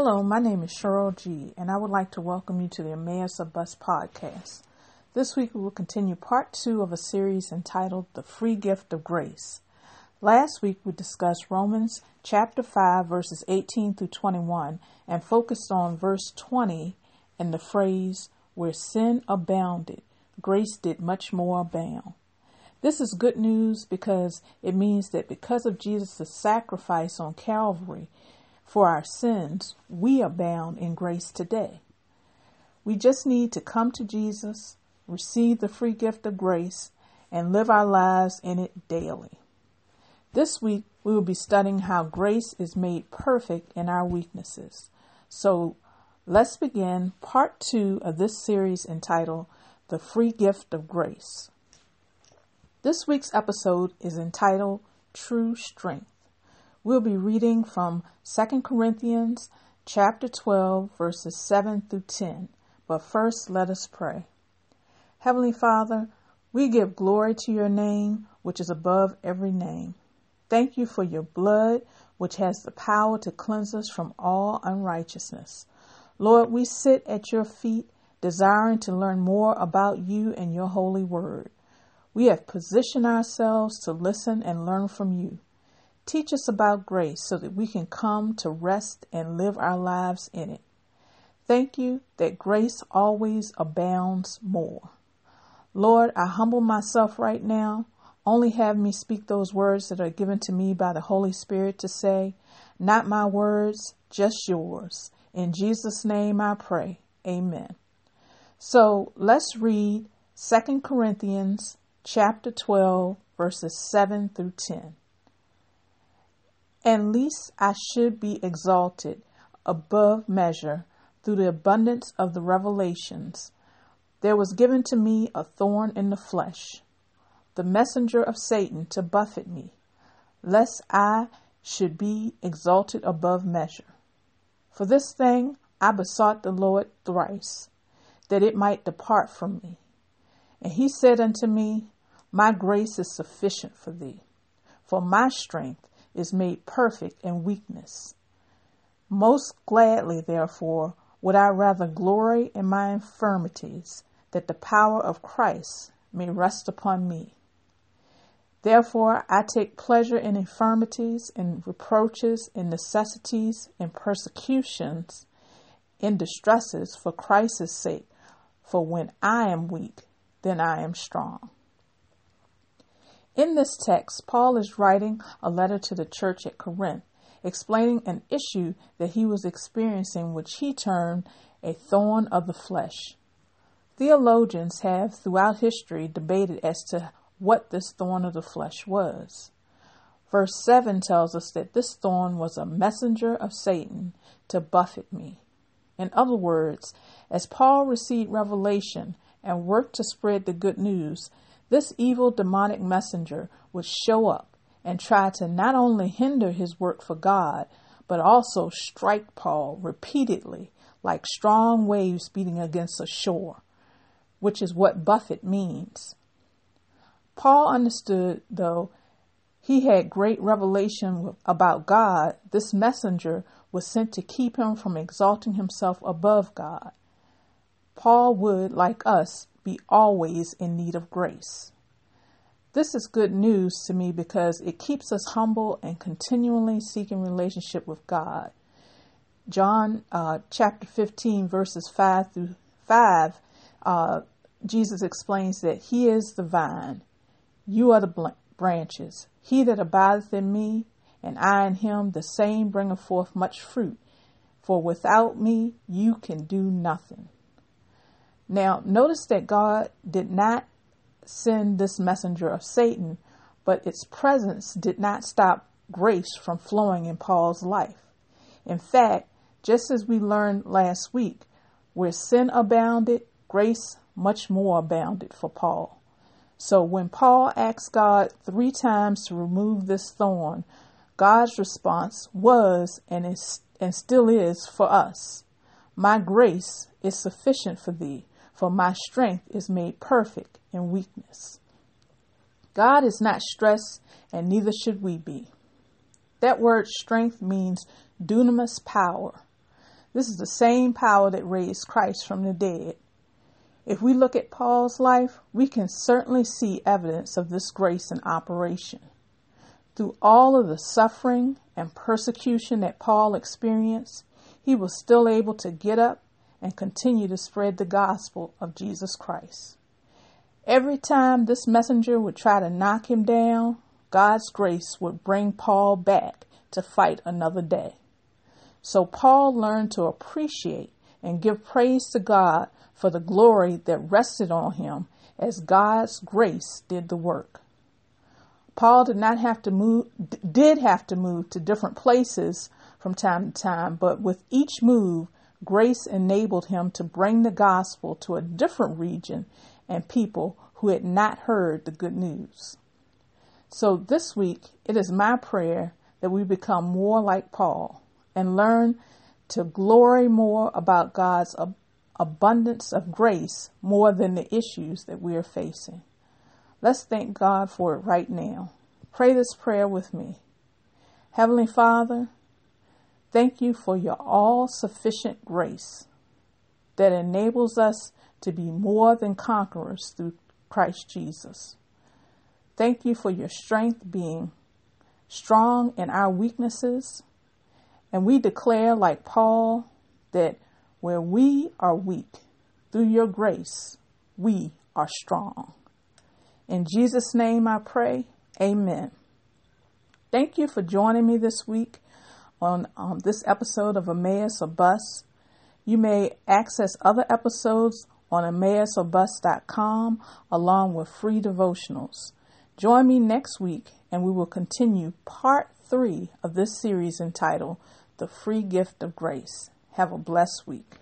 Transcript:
Hello, my name is Cheryl G, and I would like to welcome you to the Emmaus of Bus podcast. This week we will continue part two of a series entitled The Free Gift of Grace. Last week we discussed Romans chapter 5, verses 18 through 21, and focused on verse 20 and the phrase, Where sin abounded, grace did much more abound. This is good news because it means that because of Jesus' sacrifice on Calvary for our sins, we abound in grace today. We just need to come to Jesus, receive the free gift of grace, and live our lives in it daily. This week, we will be studying how grace is made perfect in our weaknesses. So, let's begin part two of this series entitled The Free Gift of Grace. This week's episode is entitled True Strength. We'll be reading from 2 Corinthians chapter 12 verses 7 through 10. But first let us pray. Heavenly Father, we give glory to your name, which is above every name. Thank you for your blood, which has the power to cleanse us from all unrighteousness. Lord, we sit at your feet, desiring to learn more about you and your holy word. We have positioned ourselves to listen and learn from you. Teach us about grace so that we can come to rest and live our lives in it. Thank you that grace always abounds more. Lord, I humble myself right now. Only have me speak those words that are given to me by the Holy Spirit to say, not my words, just yours. In Jesus' name I pray. Amen. So let's read 2 Corinthians chapter 12, verses 7 through 10. And least I should be exalted above measure through the abundance of the revelations. There was given to me a thorn in the flesh, the messenger of Satan to buffet me, lest I should be exalted above measure. For this thing I besought the Lord thrice, that it might depart from me. And he said unto me, my grace is sufficient for thee, for my strength is made perfect in weakness. Most gladly, therefore, would I rather glory in my infirmities, that the power of Christ may rest upon me. Therefore, I take pleasure in infirmities, in reproaches, in necessities, in persecutions, in distresses for Christ's sake. For when I am weak, then I am strong. In this text, Paul is writing a letter to the church at Corinth, explaining an issue that he was experiencing, which he termed a thorn of the flesh. Theologians have throughout history debated as to what this thorn of the flesh was. Verse 7 tells us that this thorn was a messenger of Satan to buffet me. In other words, as Paul received revelation and worked to spread the good news, this evil demonic messenger would show up and try to not only hinder his work for God, but also strike Paul repeatedly like strong waves beating against a shore, which is what buffet means. Paul understood, though he had great revelation about God, this messenger was sent to keep him from exalting himself above God. Paul would, like us, be always in need of grace. This is good news to me because it keeps us humble and continually seeking relationship with God. John uh, chapter 15, verses 5 through 5, uh, Jesus explains that He is the vine, you are the bl- branches. He that abideth in me, and I in him, the same bringeth forth much fruit. For without me, you can do nothing. Now, notice that God did not send this messenger of Satan, but its presence did not stop grace from flowing in Paul's life. In fact, just as we learned last week, where sin abounded, grace much more abounded for Paul. So when Paul asked God three times to remove this thorn, God's response was and is and still is for us. My grace is sufficient for thee, for my strength is made perfect in weakness. God is not stressed, and neither should we be. That word strength means dunamis power. This is the same power that raised Christ from the dead. If we look at Paul's life, we can certainly see evidence of this grace in operation. Through all of the suffering and persecution that Paul experienced, he was still able to get up and continue to spread the gospel of Jesus Christ. Every time this messenger would try to knock him down, God's grace would bring Paul back to fight another day. So Paul learned to appreciate and give praise to God for the glory that rested on him as God's grace did the work. Paul did not have to move, did have to move to different places from time to time, but with each move, grace enabled him to bring the gospel to a different region and people who had not heard the good news. So this week, it is my prayer that we become more like Paul and learn to glory more about God's ab- abundance of grace more than the issues that we are facing. Let's thank God for it right now. Pray this prayer with me. Heavenly Father, thank you for your all sufficient grace that enables us to be more than conquerors through Christ Jesus. Thank you for your strength being strong in our weaknesses. And we declare, like Paul, that where we are weak, through your grace, we are strong. In Jesus' name I pray. Amen. Thank you for joining me this week on um, this episode of Emmaus or Bus. You may access other episodes on EmmausOrBus.com along with free devotionals. Join me next week and we will continue part three of this series entitled The Free Gift of Grace. Have a blessed week.